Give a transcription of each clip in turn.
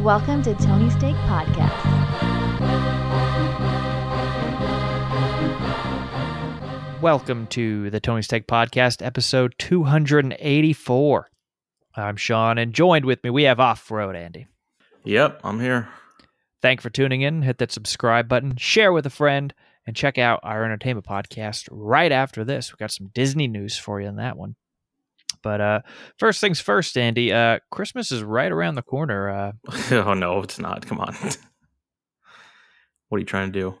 Welcome to Tony Steak Podcast. Welcome to the Tony Steak Podcast, episode 284. I'm Sean, and joined with me, we have Off Road Andy. Yep, I'm here. Thank for tuning in. Hit that subscribe button, share with a friend, and check out our entertainment podcast right after this. We've got some Disney news for you in that one. But uh, first things first, Andy. Uh, Christmas is right around the corner. Uh, oh no, it's not. Come on. what are you trying to do?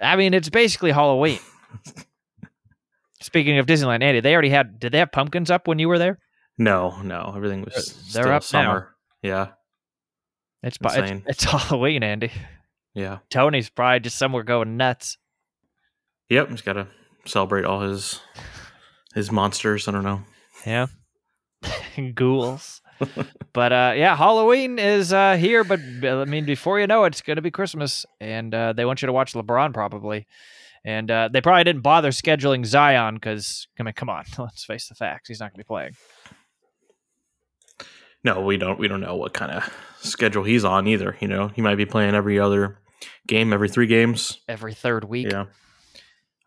I mean, it's basically Halloween. Speaking of Disneyland, Andy, they already had. Did they have pumpkins up when you were there? No, no, everything was. They're up summer. Yeah, It's it's, it's Halloween, Andy. yeah. Tony's probably just somewhere going nuts. Yep, he's got to celebrate all his his monsters. I don't know. Yeah. Ghouls. but uh yeah, Halloween is uh here, but uh, I mean before you know it, it's gonna be Christmas. And uh they want you to watch LeBron probably. And uh they probably didn't bother scheduling Zion because I mean, come on, let's face the facts. He's not gonna be playing. No, we don't. We don't know what kind of schedule he's on either. You know, he might be playing every other game, every three games. Every third week. Yeah.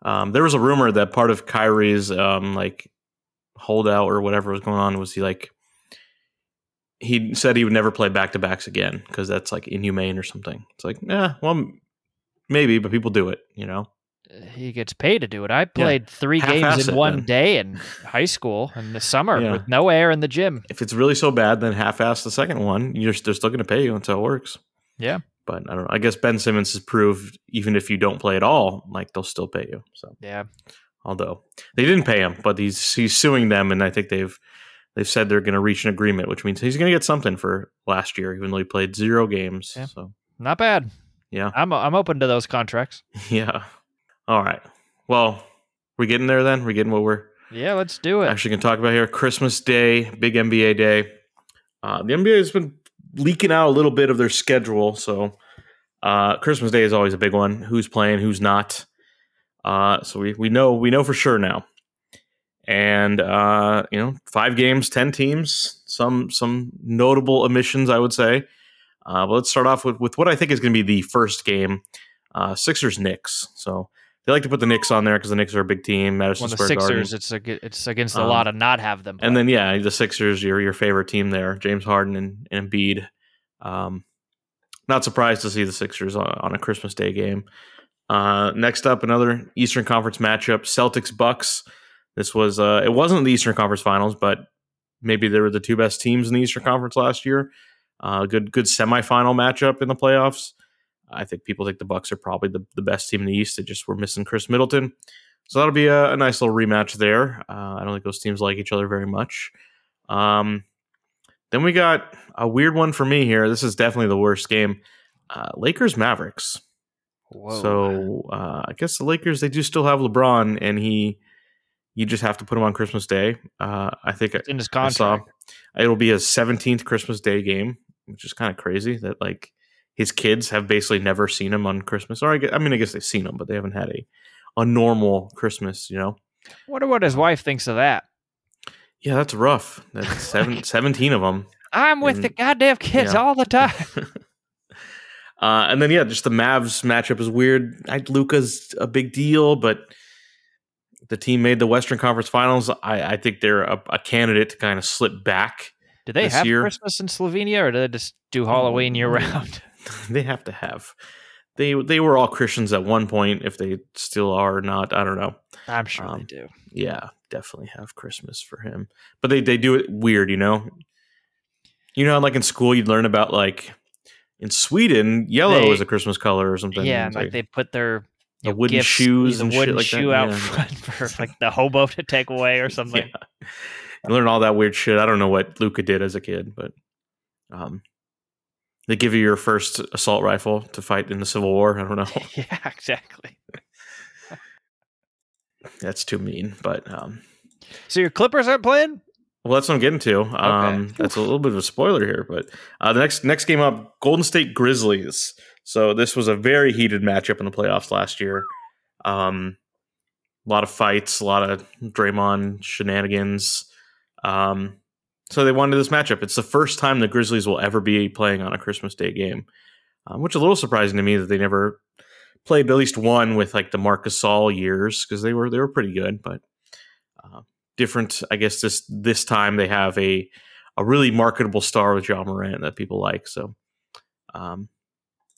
Um, there was a rumor that part of Kyrie's um, like holdout or whatever was going on was he like he said he would never play back to backs again because that's like inhumane or something. It's like, yeah, well, maybe, but people do it, you know. He gets paid to do it. I played three Half-ass games in one then. day in high school in the summer Yeah. with no air in the gym. If it's really so bad, then half-ass the second one. You're they're still going to pay you. until it works. Yeah. But I don't know. I guess Ben Simmons has proved even if you don't play at all, like they'll still pay you. So Yeah. Although they didn't pay him, but he's he's suing them, and I think they've they've said they're going to reach an agreement, which means he's going to get something for last year, even though he played zero games. Yeah. So Not bad. yeah, I'm I'm open to those contracts. yeah. All right. Well, we're getting there then. We're getting what we're Yeah, let's do it. actually can talk about here. Christmas Day, big NBA day. Uh, the NBA has been leaking out a little bit of their schedule, so uh, Christmas Day is always a big one. Who's playing? Who's not? Uh, so we we know we know for sure now. And uh, you know, five games, ten teams, some some notable omissions, I would say. Uh, but let's start off with with what I think is going to be the first game, uh, Sixers Knicks. So they like to put the Knicks on there because the Knicks are a big team. Madison When the Square Garden. Sixers, it's ag- it's against the Um, law to not have them. And then yeah, the Sixers, your your favorite team there, James Harden and, and Embiid. Um, not surprised to see the Sixers on, on a Christmas Day game. Uh, next up, another Eastern Conference matchup: Celtics Bucks. This was uh, it wasn't the Eastern Conference Finals, but maybe they were the two best teams in the Eastern Conference last year. Uh, good good semifinal matchup in the playoffs. I think people think the Bucks are probably the, the best team in the East. They just were missing Khris Middleton. So that'll be a, a nice little rematch there. Uh, I don't think those teams like each other very much. Um, then we got a weird one for me here. This is definitely the worst game. Uh, Lakers Mavericks. Whoa. So uh, I guess the Lakers they do still have LeBron, and he you just have to put him on Christmas Day. Uh, I think It's in his I saw contract. it'll be his seventeenth Christmas Day game, which is kind of crazy that like his kids have basically never seen him on Christmas. Or I, gue- I mean, I guess they've seen him, but they haven't had a a normal Christmas. You know. Wonder what his wife thinks of that. Yeah, that's rough. That's seven, 17 of them. I'm with And- the goddamn kids yeah. all the time. Uh, and then yeah, just the Mavs matchup is weird. I, Luka's a big deal, but the team made the Western Conference Finals. I, I think they're a, a candidate to kind of slip back. Do they have year- Christmas in Slovenia, or do they just do Halloween year Mm. round? they have to have. They they were all Christians at one point. If they still are or not, I don't know. I'm sure they Um, do. Yeah, definitely have Christmas for him. But they they do it weird, you know. You know, like in school, you'd learn about like in Sweden, yellow They- is a Christmas color or something. Yeah, It's and like they put their The know, wooden gifts, shoes and shit wooden like that, shoe out yeah. front for like the hobo to take away or something. Yeah. Learn all that weird shit. I don't know what Luka did as a kid, but um, they give you your first assault rifle to fight in the Civil War. I don't know. yeah, exactly. That's too mean, but um, So your Clippers aren't playing? Well, that's what I'm getting to. Um, that's a little bit of a spoiler here, but uh, the next next game up, Golden State Grizzlies. So this was a very heated matchup in the playoffs last year. Um, a lot of fights, a lot of Draymond shenanigans. Um, so they wanted this matchup. It's the first time the Grizzlies will ever be playing on a Christmas Day game, um, which is a little surprising to me that they never played at least one with like the Marc Gasol years because they were they were pretty good, but different. I guess this this time they have a a really marketable star with Ja Morant that people like. So, um,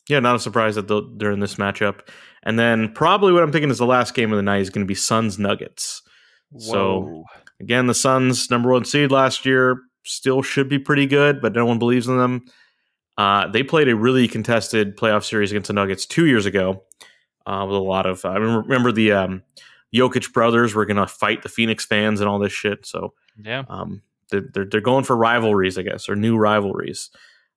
yeah, not a surprise that they're in this matchup. And then probably what I'm thinking is the last game of the night is going to be Suns Nuggets. So- Again, the Suns, number one seed last year, still should be pretty good, but no one believes in them. Uh, they played a really contested playoff series against the Nuggets two years ago uh, with a lot of. I remember, remember the um, Jokic brothers were going to fight the Phoenix fans and all this shit. So yeah. um, they're, they're, they're going for rivalries, I guess, or new rivalries.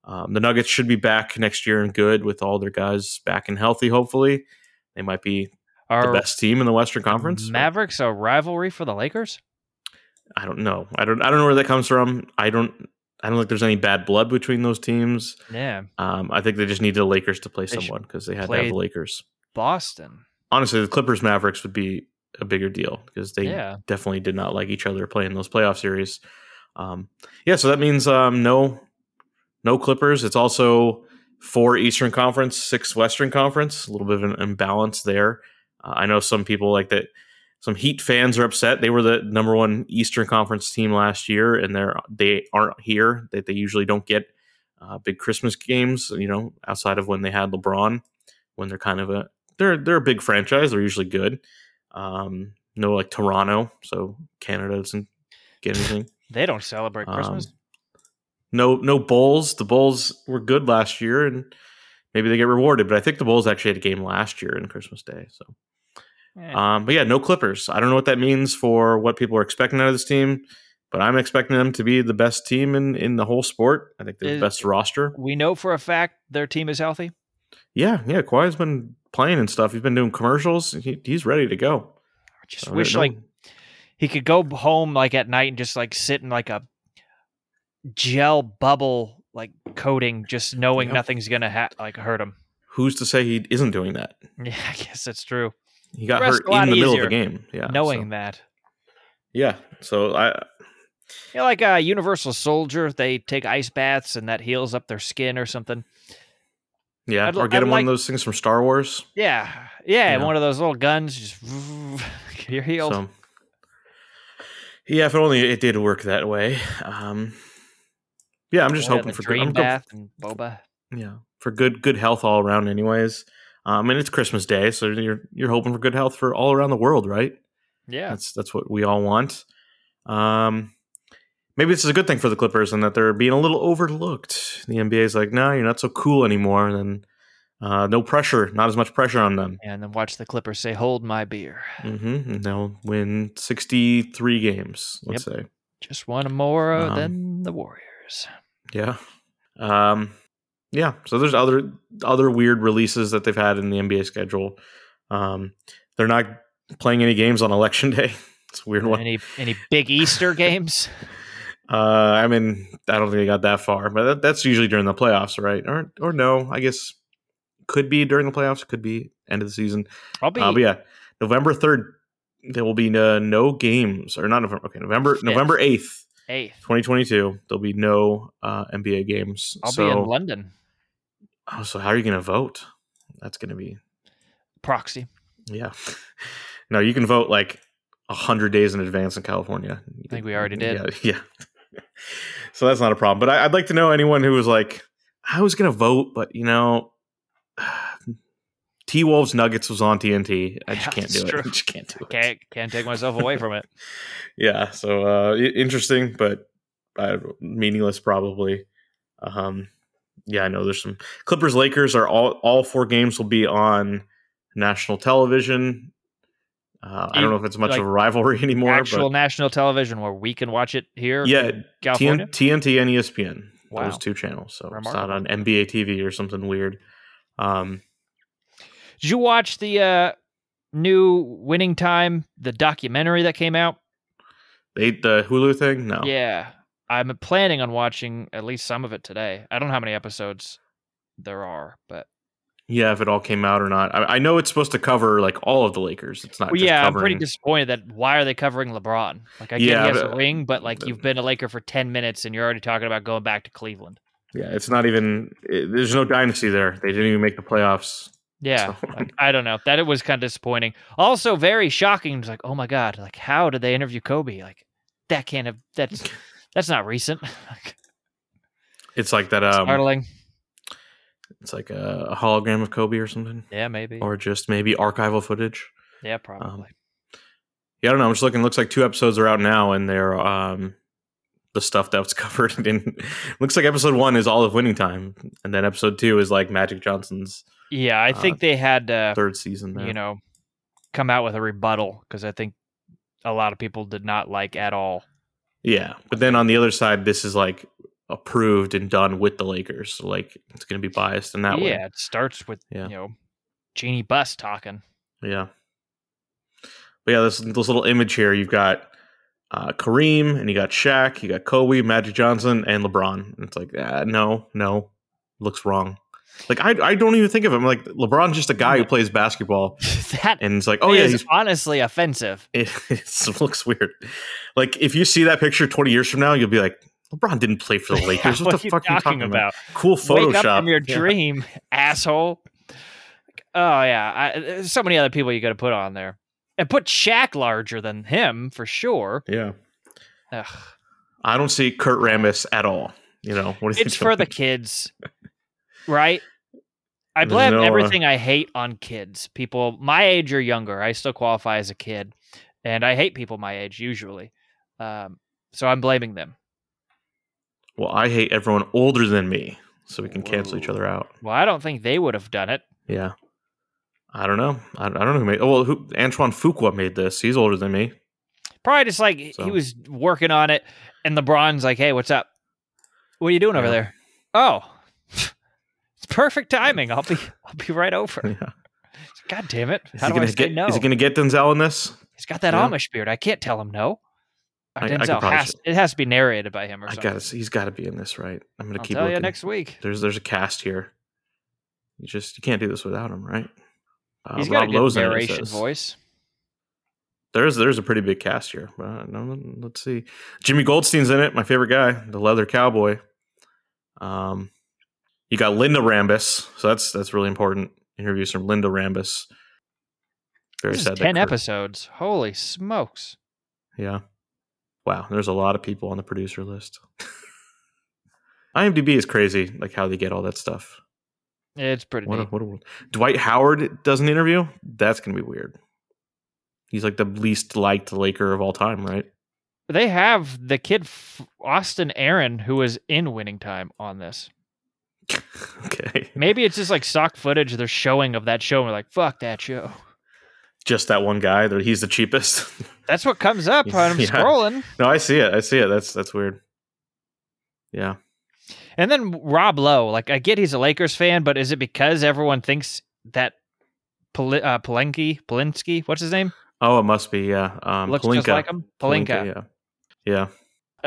Um, the Nuggets should be back next year and good with all their guys back and healthy, hopefully. They might be the best team in the Western Conference. Mavericks a rivalry for the Lakers? I don't know. I don't. I don't know where that comes from. I don't. I don't think there's any bad blood between those teams. Yeah. Um, I think they just needed the Lakers to play They someone because they had to have the Lakers. Boston. Honestly, the Clippers Mavericks would be a bigger deal because they Yeah. definitely did not like each other playing those playoff series. Um, yeah, so that means um, no, no Clippers. It's also four Eastern Conference, six Western Conference. A little bit of an imbalance there. Uh, I know some people like that. Some Heat fans are upset. They were the number one Eastern Conference team last year, and they're they aren't here. They they usually don't get uh, big Christmas games. You know, outside of when they had LeBron, when they're kind of a they're they're a big franchise. They're usually good. Um, no, like Toronto, so Canada doesn't get anything. They don't celebrate Christmas. Um, no, no Bulls. The Bulls were good last year, and maybe they get rewarded. But I think the Bulls actually had a game last year in Christmas Day. So, um, but yeah, no Clippers. I don't know what that means for what people are expecting out of this team, but I'm expecting them to be the best team in in the whole sport. I think they're Is- the best roster. we know for a fact their team is healthy. Yeah, yeah. Kawhi's been playing and stuff. He's been doing commercials. He, he's ready to go. I just So, wish like he could go home like at night and just like sit in like a gel bubble like coating, just knowing Yep. nothing's gonna ha- like hurt him. who's to say he isn't doing that? Yeah, I guess that's true. He got hurt in the middle of the game. Yeah, knowing so- that. yeah. So I You know, like a Universal Soldier, they take ice baths and that heals up their skin or something. Yeah, I'd- or get I'd him one of those things from Star Wars. Yeah, yeah, Yeah. one of those little guns. Just you're healed. So yeah, if only it did work that way. Um, yeah, I'm just hoping for good. Dream I'm go- Bath and Boba. yeah, for good good health all around. Anyways, um, and it's Christmas Day, so you're you're hoping for good health for all around the world, right? Yeah, That's that's what we all want. Um, maybe this is a good thing for the Clippers and that they're being a little overlooked. The NBA is like, no, you're not so cool anymore. And then uh, no pressure, not as much pressure on them. and then watch the Clippers say, "Hold my beer." Mm-hmm. And they'll win 63 games, let's say. Just one more Um, than the Warriors. Yeah. Um, yeah. So there's other other weird releases that they've had in the NBA schedule. Um, they're not playing any games on election day. It's a weird one. Any any big Easter games? Uh, I mean, I don't think they got that far, but that, that's usually during the playoffs, right? Or or no, I guess could be during the playoffs, could be end of the season. I'll be. Uh, but yeah, November third, there will be uh, no games, or not November. Okay, November. November eighth, eighth. twenty twenty two. There'll be no uh, NBA games. I'll so, be in London. oh, so how are you going to vote? That's going to be Proxy. yeah. no, you can vote like a hundred days in advance in California. I think we already did. Yeah, yeah. So that's not a problem. But I, I'd like to know anyone who was like, I was going to vote, but you know, T Wolves Nuggets was on TNT. I just Yeah, can't do it. I just can't do it. Can't can't take myself away from it. Yeah. So uh, interesting, but uh, meaningless probably. Um, yeah, I know there's some Clippers Lakers are all all four games will be on national television. Uh, I don't know if it's much Like, of a rivalry anymore, Actual but national television where we can watch it here. yeah, California. TNT and ESPN. Wow. Those two channels. So it's not on NBA TV or something weird. Um, Did you watch the uh, new Winning Time, the documentary that came out? they the Hulu thing. No. Yeah, I'm planning on watching at least some of it today. I don't know how many episodes there are, but Yeah, if it all came out or not. I, I know it's supposed to cover like all of the Lakers. It's not. Well, yeah, I'm pretty disappointed that why are they covering LeBron? Like, I get Yeah, he has but- a ring, but like you've been a Laker for ten minutes and you're already talking about going back to Cleveland. Yeah, it's not even. It, there's no dynasty there. They didn't even make the playoffs. Yeah, So- like, I don't know. That it was kind of disappointing. Also, very shocking. It's like, oh my god, like how did they interview Kobe? Like that can't have. That's that's not recent. It's like that. Um, startling. It's like a, a hologram of Kobe or something, Yeah, maybe. or just maybe archival footage. yeah, probably. Yeah, I don't know. I'm just looking. Looks like two episodes are out now, and they're um the stuff that was covered in. looks like episode one is all of winning time, and then episode two is like Magic Johnson's yeah, I uh, think they had uh, third season. There. you know come out with a rebuttal because I think a lot of people did not like at all. Yeah, but then on the other side, this is like approved and done with the Lakers. So like it's going to be biased in that yeah, way. Yeah, it starts with Yeah. you know Jeanie Buss talking. Yeah. But yeah, this this little image here, you've got uh, Kareem and you got Shaq, you got Kobe, Magic Johnson, and LeBron. And it's like, ah, no, no, looks wrong. Like I, I don't even think of him like LeBron's just a guy who plays basketball, that and it's like, oh yeah, he's honestly offensive. it, it looks weird. Like if you see that picture twenty years from now, you'll be like, LeBron didn't play for the Lakers. Yeah, what, what the fuck are you talking about? about? Cool Photoshop. Wake up from your Yeah. dream, asshole. Oh yeah, I, there's so many other people you got to put on there, and put Shaq larger than him for sure. Yeah. Ugh. I don't see Kurt Rambis at all. You know, what is It's for the kids, right? I blame no, uh, everything I hate on kids. People my age or younger. I still qualify as a kid, and I hate people my age usually. Um, so I'm blaming them. Well, I hate everyone older than me, so we can cancel each other out. Well, I don't think they would have done it. Yeah. I don't know. I, I don't know who made. Oh well, who, Antoine Fuqua made this. He's older than me. Probably just like So- he was working on it, and LeBron's like, "Hey, what's up? What are you doing over there?" Oh, it's perfect timing. I'll be, I'll be right over. Yeah. God damn it! How he do I gonna get? no? Is he gonna get Denzel in this? He's got that Yeah. Amish beard. I can't tell him no. I- I Denzel probably has. It has to be narrated by him or I something. gotta. He's got to be in this, right? I'm gonna I'll keep tell looking. you next week. There's there's a cast here. You just you can't do this without him, right? Uh, He's got a good Lowe's in it, it narration voice. There's there's a pretty big cast here. But uh, no, let's see. Jimmy Goldstein's in it. My favorite guy, the leather cowboy. Um, you got Linda Rambis, so that's that's really important. Interviews from Linda Rambis. Very This sad. that ten episodes. Holy smokes! Yeah. Wow. There's a lot of people on the producer list. IMDb is crazy, like how they get all that stuff. It's pretty What a, what a world. Dwight Howard does an interview. That's gonna be weird. He's like the least liked Laker of all time, right? They have the kid Austin Aaron who was in Winning Time on this. okay. Maybe it's just like stock footage they're showing of that show. And we're like, fuck that show. Just that one guy. That he's the cheapest. That's what comes up when I'm Yeah. scrolling. no, I see it. I see it. That's that's weird. Yeah. And then Rob Lowe, like I get he's a Lakers fan, but is it because everyone thinks that Pol- uh, Palenki, Polinsky, what's his name, Oh, it must be. Yeah. Um, looks Pelinka. just like him? Pelinka. Yeah. Yeah.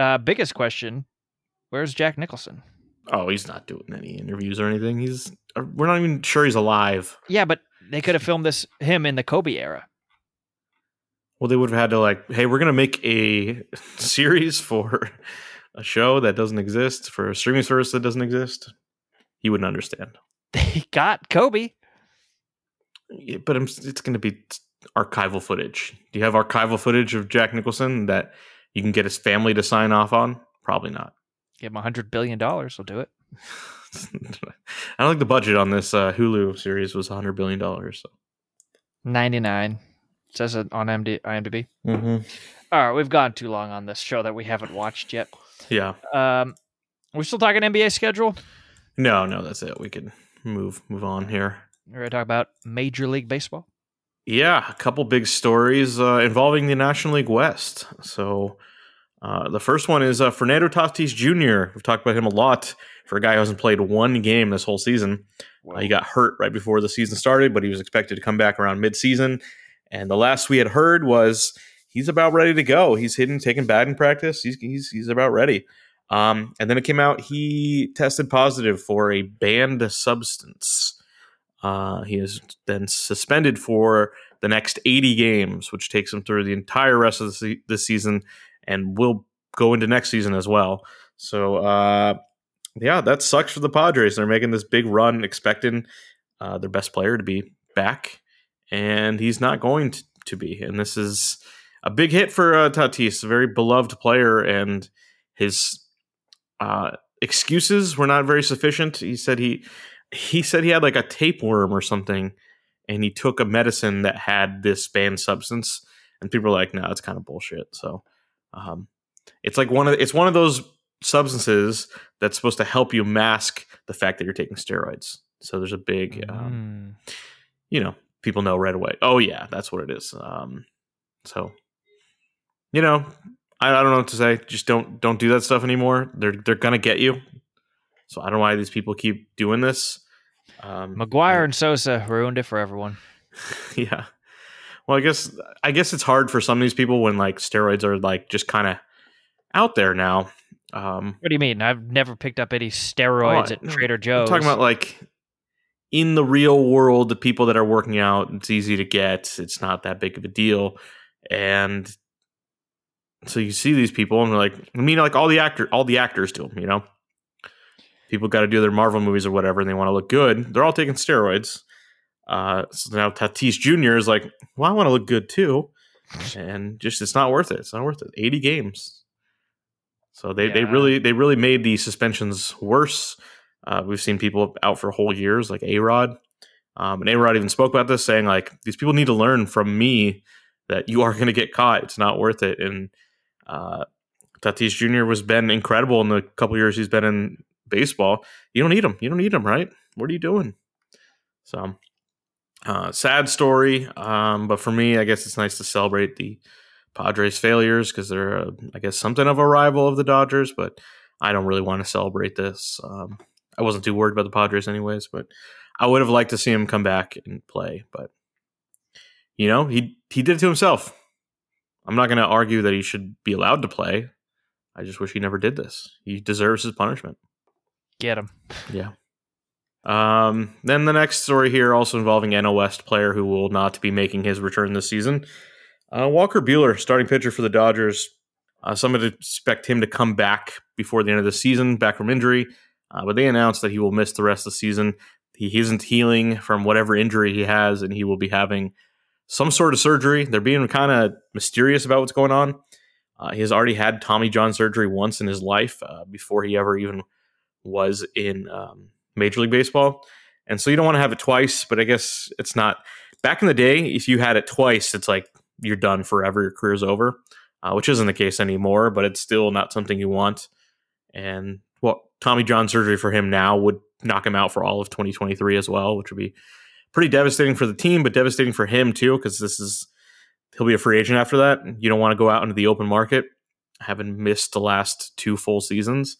Uh, biggest question: Where's Jack Nicholson? Oh, he's not doing any interviews or anything. He's. uh, We're not even sure he's alive. Yeah, but they could have filmed this him in the Kobe era. Well, they would have had to like, hey, we're gonna make a series for a show that doesn't exist for a streaming service that doesn't exist. He wouldn't understand. They got Kobe. Yeah, but it's going to be archival footage. Do you have archival footage of Jack Nicholson that you can get his family to sign off on? Probably not. Give him a hundred billion dollars. He'll do it. I don't think the budget on this uh, Hulu series was a 100 billion dollars. So. Ninety nine. Says it on MD, IMDb. Mm-hmm. All right, we've gone too long on this show that we haven't watched yet. Yeah. Um, we're still talking NBA schedule. No, no, that's it. We can move move on here. We're going to talk about Major League Baseball. Yeah, a couple big stories uh, involving the National League West. So uh, the first one is uh, Fernando Tatis Jr. We've talked about him a lot for a guy who hasn't played one game this whole season. Uh, he got hurt right before the season started, but he was expected to come back around midseason. And the last we had heard was he's about ready to go. He's hitting, taking batting practice. He's he's he's about ready. Um, and then it came out he tested positive for a banned substance. Uh, he is then suspended for the next 80 games, which takes him through the entire rest of the se- this season and will go into next season as well. So, uh, yeah, that sucks for the Padres. They're making this big run, expecting uh, their best player to be back, and he's not going to, to be. And this is a big hit for uh, Tatis, a very beloved player, and his uh, excuses were not very sufficient. He said he he said he had like a tapeworm or something, and he took a medicine that had this banned substance, and people are like, "No, it's kind of bullshit." So, um, it's like one of it's one of those substances that's supposed to help you mask the fact that you're taking steroids. So there's a big, um, Mm. you know, people know right away. Oh yeah, that's what it is. Um, so, you know, I, I don't know what to say. Just don't don't do that stuff anymore. They're they're gonna get you. So I don't know why these people keep doing this. Um, McGwire and Sosa ruined it for everyone. yeah. Well, I guess I guess it's hard for some of these people when like steroids are like just kind of out there now. Um, What do you mean? I've never picked up any steroids Oh, at Trader I'm Joe's. talking about like in the real world, the people that are working out, it's easy to get. It's not that big of a deal, and so you see these people, and they're like, I mean, like all the actor, all the actors do. them, You know, people got to do their Marvel movies or whatever, and they want to look good. They're all taking steroids. Uh, so now Tatis Jr. is like, well, I want to look good too, and just it's not worth it. It's not worth it. Eighty games. So they, they really they really made the suspensions worse. Uh, we've seen people out for whole years, like A Rod. Um, and A Rod even spoke about this, saying like these people need to learn from me that you are going to get caught. It's not worth it. And uh, Tatis Jr. was been incredible in the couple years he's been in baseball. You don't need him. You don't need him, right? What are you doing? So uh, sad story. Um, but for me, I guess it's nice to celebrate the Padres' failures because they're, uh, I guess, something of a rival of the Dodgers. But I don't really want to celebrate this. Um, I wasn't too worried about the Padres, anyways. But I would have liked to see him come back and play. But you know, he he did it to himself. I'm not going to argue that he should be allowed to play. I just wish he never did this. He deserves his punishment. Get him. Yeah. Um, then the next story here, also involving NL West player who will not be making his return this season. Uh, Walker Buehler, starting pitcher for the Dodgers. Uh, some would expect him to come back before the end of the season, back from injury, uh, but they announced that he will miss the rest of the season. He isn't healing from whatever injury he has, and he will be having some sort of surgery. They're being kind of mysterious about what's going on. Uh, he has already had Tommy John surgery once in his life uh, before he ever even was in um, Major League Baseball. And so you don't want to have it twice, but I guess it's not. Back in the day, if you had it twice, it's like you're done forever, your career's over, uh, which isn't the case anymore, but it's still not something you want. And well, Tommy John surgery for him now would knock him out for all of 2023 as well, which would be pretty devastating for the team, but devastating for him too, because this is he'll be a free agent after that. You don't want to go out into the open market having missed the last two full seasons,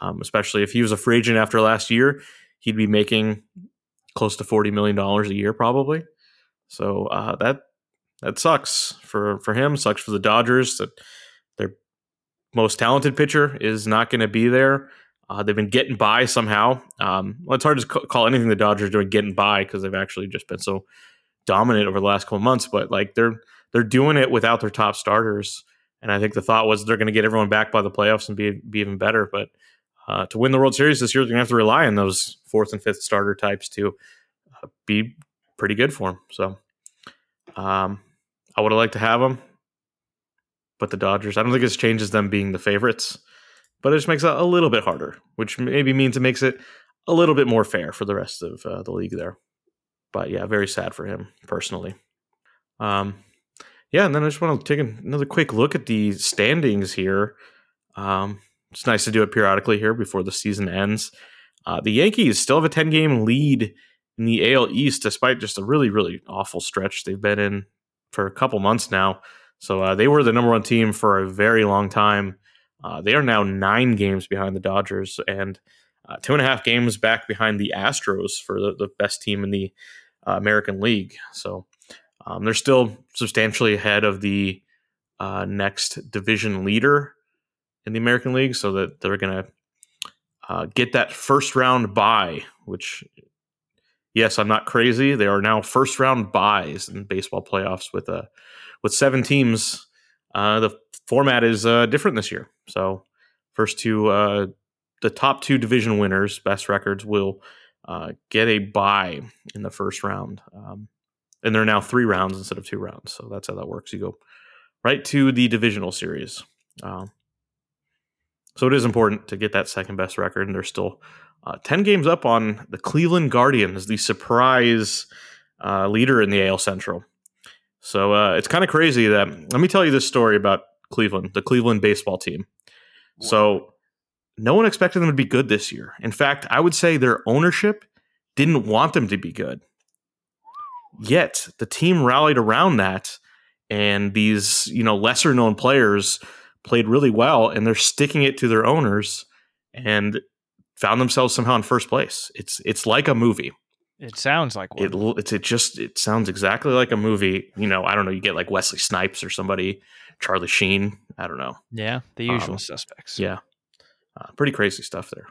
um, especially if he was a free agent after last year, he'd be making close to forty million dollars a year probably. So uh, that that sucks for for him. Sucks for the Dodgers that their most talented pitcher is not going to be there. Uh, they've been getting by somehow. Um, well, it's hard to ca- call anything the Dodgers doing getting by because they've actually just been so dominant over the last couple months. But like they're they're doing it without their top starters, and I think the thought was they're going to get everyone back by the playoffs and be be even better. But uh, to win the World Series this year, they're going to have to rely on those fourth and fifth starter types to uh, be pretty good for them. So um, I would have liked to have them, but the Dodgers, I don't think this changes them being the favorites, but it just makes it a little bit harder, which maybe means it makes it a little bit more fair for the rest of uh, the league there. But yeah, very sad for him personally. Um, yeah, and then I just want to take another quick look at the standings here. Um, it's nice to do it periodically here before the season ends. Uh, the Yankees still have a 10 game lead in the AL East, despite just a really, really awful stretch they've been in for a couple months now. So uh, they were the number one team for a very long time. Uh, they are now nine games behind the Dodgers and uh, two and a half games back behind the Astros for the, the best team in the uh, American League. So um, they're still substantially ahead of the uh, next division leader in the American League, so that they're going to uh, get that first round buy. which yes, I'm not crazy. They are now first round buys in baseball playoffs with uh with seven teams. Uh, the format is uh, different this year. So first two, uh, the top two division winners, best records, will uh, get a buy in the first round. Um, and there are now three rounds instead of two rounds. So that's how that works. You go right to the divisional series. So it is important to get that second best record, and they're still uh, 10 games up on the Cleveland Guardians, the surprise uh, leader in the AL Central. So uh, it's kind of crazy that. Let me tell you this story about Cleveland, the Cleveland baseball team. So no one expected them to be good this year. In fact, I would say their ownership didn't want them to be good. Yet the team rallied around that, and these you know lesser known players played really well, and they're sticking it to their owners, and found themselves somehow in first place. It's it's like a movie. It sounds like one. It it's it just it sounds exactly like a movie. You know, I don't know. You get like Wesley Snipes or somebody, Charlie Sheen. I don't know. yeah, the usual Um, suspects. Yeah, uh, pretty crazy stuff there.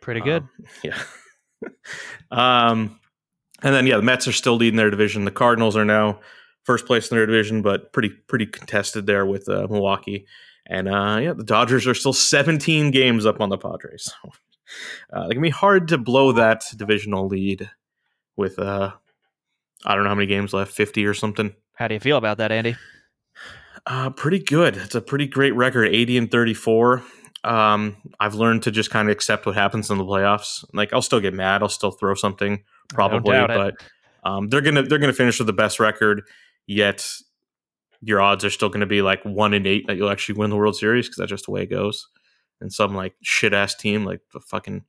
Pretty good. Um, yeah. um, and then yeah, the Mets are still leading their division. The Cardinals are now first place in their division, but pretty pretty contested there with uh, Milwaukee. And uh, yeah, the Dodgers are still 17 games up on the Padres. So, uh, it can be hard to blow that divisional lead with uh, I don't know how many games left, 50 or something. How do you feel about that, Andy? Uh, pretty good. It's a pretty great record, 80 and 34. Um, I've learned to just kind of accept what happens in the playoffs. Like I'll still get mad, I'll still throw something probably, but um, they're gonna they're gonna finish with the best record. Yet your odds are still gonna be like one in eight that you'll actually win the World Series because that's just the way it goes. And some like shit ass team like the fucking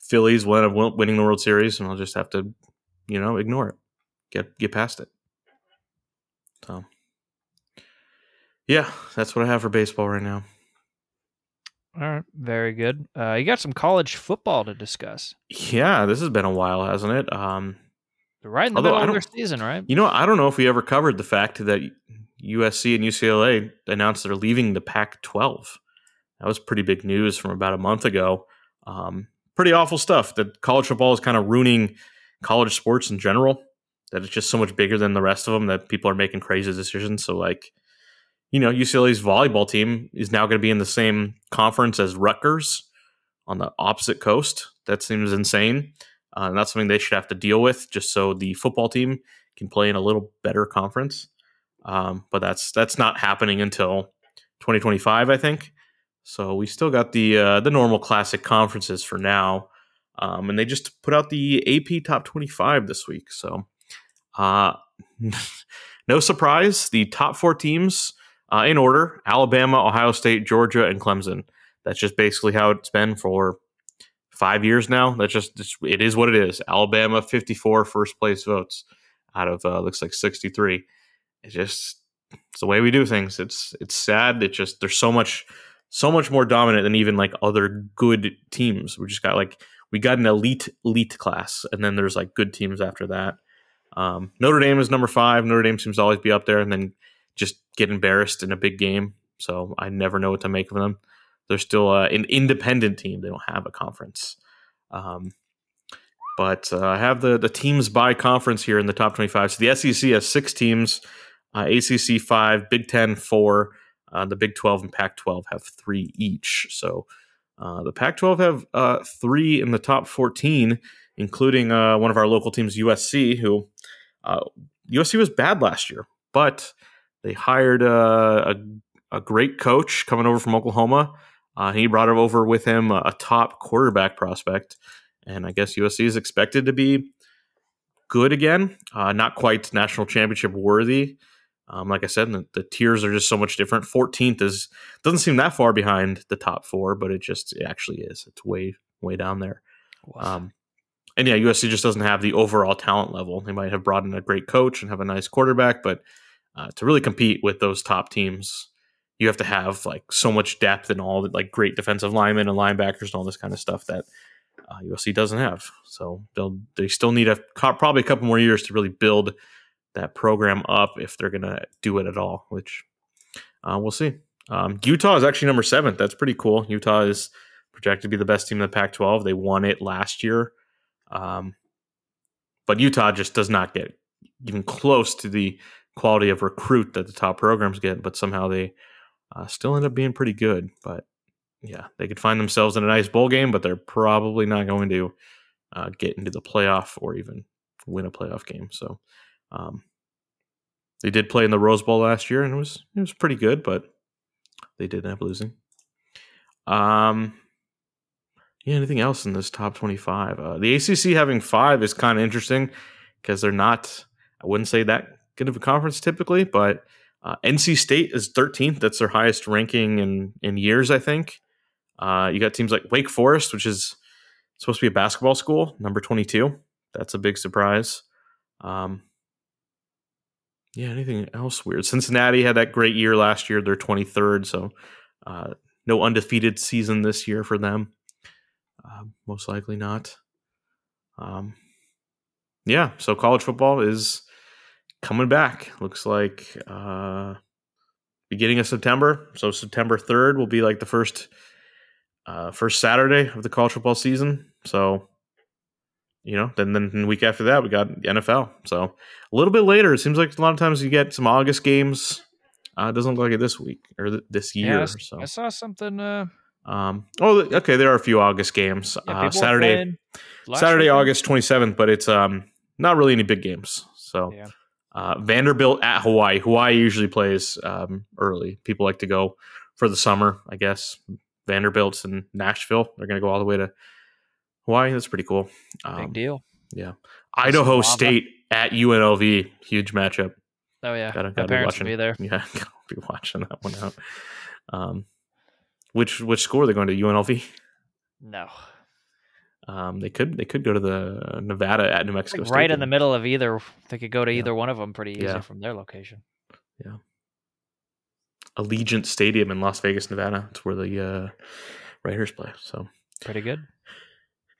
Phillies will end up win- winning the World Series, and I'll just have to, you know, ignore it, get get past it. So, yeah, that's what I have for baseball right now. All right, very good. Uh, you got some college football to discuss. Yeah, this has been a while, hasn't it? Um, right in the Although middle of their season, right? you know, I don't know if we ever covered the fact that USC and UCLA announced they're leaving the Pac-12. That was pretty big news from about a month ago. Um, pretty awful stuff. That college football is kind of ruining college sports in general. That it's just so much bigger than the rest of them that people are making crazy decisions. So, like, you know, UCLA's volleyball team is now going to be in the same conference as Rutgers on the opposite coast. That seems insane. Uh, and that's something they should have to deal with just so the football team can play in a little better conference. Um, but that's that's not happening until 2025, I think. So we still got the uh, the normal classic conferences for now, um, and they just put out the AP Top 25 this week. So uh, no surprise, the top four teams uh, in order: Alabama, Ohio State, Georgia, and Clemson. That's just basically how it's been for five years now. That's just it is what it is. Alabama 54 first place votes out of uh, looks like 63. It's just it's the way we do things. It's it's sad. It just there's so much so much more dominant than even like other good teams. We just got like we got an elite elite class, and then there's like good teams after that. Um, Notre Dame is number five. Notre Dame seems to always be up there, and then just get embarrassed in a big game. So I never know what to make of them. They're still uh, an independent team. They don't have a conference. Um, but uh, I have the the teams by conference here in the top 25. So the SEC has six teams, uh, ACC five, Big Ten four, uh, the Big 12 and Pac 12 have three each. So uh, the Pac 12 have uh, three in the top 14, including uh, one of our local teams, USC, who USC was bad last year, but they hired uh, a, a great coach coming over from Oklahoma. He brought over with him a, a top quarterback prospect, and I guess USC is expected to be good again. Uh, not quite national championship worthy. Um, like I said, the, the tiers are just so much different. 14th is doesn't seem that far behind the top four, but it just it actually is. It's way way down there. Um, and yeah, USC just doesn't have the overall talent level. They might have brought in a great coach and have a nice quarterback, but uh, to really compete with those top teams, you have to have like so much depth and all the like great defensive linemen and linebackers and all this kind of stuff that uh, USC doesn't have. So they'll they still need a probably a couple more years to really build that program up if they're gonna do it at all. Which uh, we'll see. Um, Utah is actually number seven. That's pretty cool. Utah is projected to be the best team in the Pac-12. They won it last year. Um, but Utah just does not get even close to the quality of recruit that the top programs get. But somehow they uh, still end up being pretty good. But yeah, they could find themselves in a nice bowl game, but they're probably not going to uh, get into the playoff or even win a playoff game. So um, they did play in the Rose Bowl last year, and it was it was pretty good, but they did end up losing. Um, yeah, anything else in this top twenty-five? Uh, the ACC having five is kind of interesting because they're not. I wouldn't say that good of a conference typically, but uh, NC State is 13th. That's their highest ranking in in years, I think. Uh, you got teams like Wake Forest, which is supposed to be a basketball school, number 22. That's a big surprise. Um, yeah, anything else weird? Cincinnati had that great year last year. They're 23rd, so uh, no undefeated season this year for them. Uh, most likely not. Um, yeah, so college football is coming back. Looks like uh, beginning of September. So September 3rd will be like the first uh, first Saturday of the college football season. So, you know, then then the week after that we got the NFL. So a little bit later. It seems like a lot of times you get some August games. Uh, it doesn't look like it this week or th- this year. Yeah, I, so, I saw something. Uh, um, oh, okay, there are a few August games. yeah, uh, Saturday, Saturday, weekend. August twenty seventh, but it's um not really any big games. So Yeah. uh, Vanderbilt at Hawaii. Hawaii usually plays um, early. People like to go for the summer, I guess. Vanderbilt's in Nashville. They're going to go all the way to Hawaii. That's pretty cool. Big Um, deal. Idaho lava. State at UNLV. Huge matchup. Oh yeah, gotta- gotta parents watching. be there. Yeah, I'll be watching that one out. Um, which which school are they going to? UNLV. No, Um, they could they could go to the Nevada at New Mexico. like State right in the middle of either. They could go to Yeah. either one of them pretty easy Yeah. from their location. Yeah. Allegiant Stadium in Las Vegas, Nevada. It's where the uh, Raiders play. So Pretty good.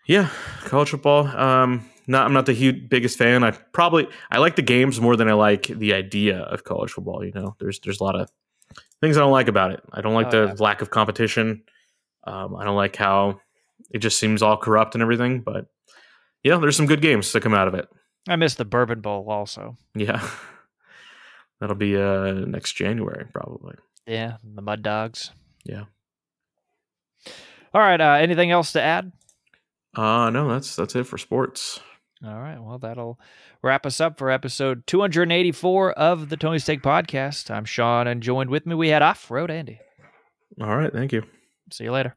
Yeah, college football. Um, not I'm not the huge biggest fan. I probably I like the games more than I like the idea of college football. You know, there's there's a lot of things I don't like about it. I don't like Oh, the lack of competition. Um, I don't like how it just seems all corrupt and everything. But yeah, there's some good games that come out of it. I miss the Bourbon Bowl also. Yeah, that'll be uh next January probably. Yeah, the Mud Dogs. Yeah. All right. Uh, anything else to add? Uh no, that's that's it for sports. All right. Well, that'll wrap us up for episode 284 of the Tony Steak Podcast. I'm Sean, and joined with me we had Off Road Andy. All right, thank you. See you later.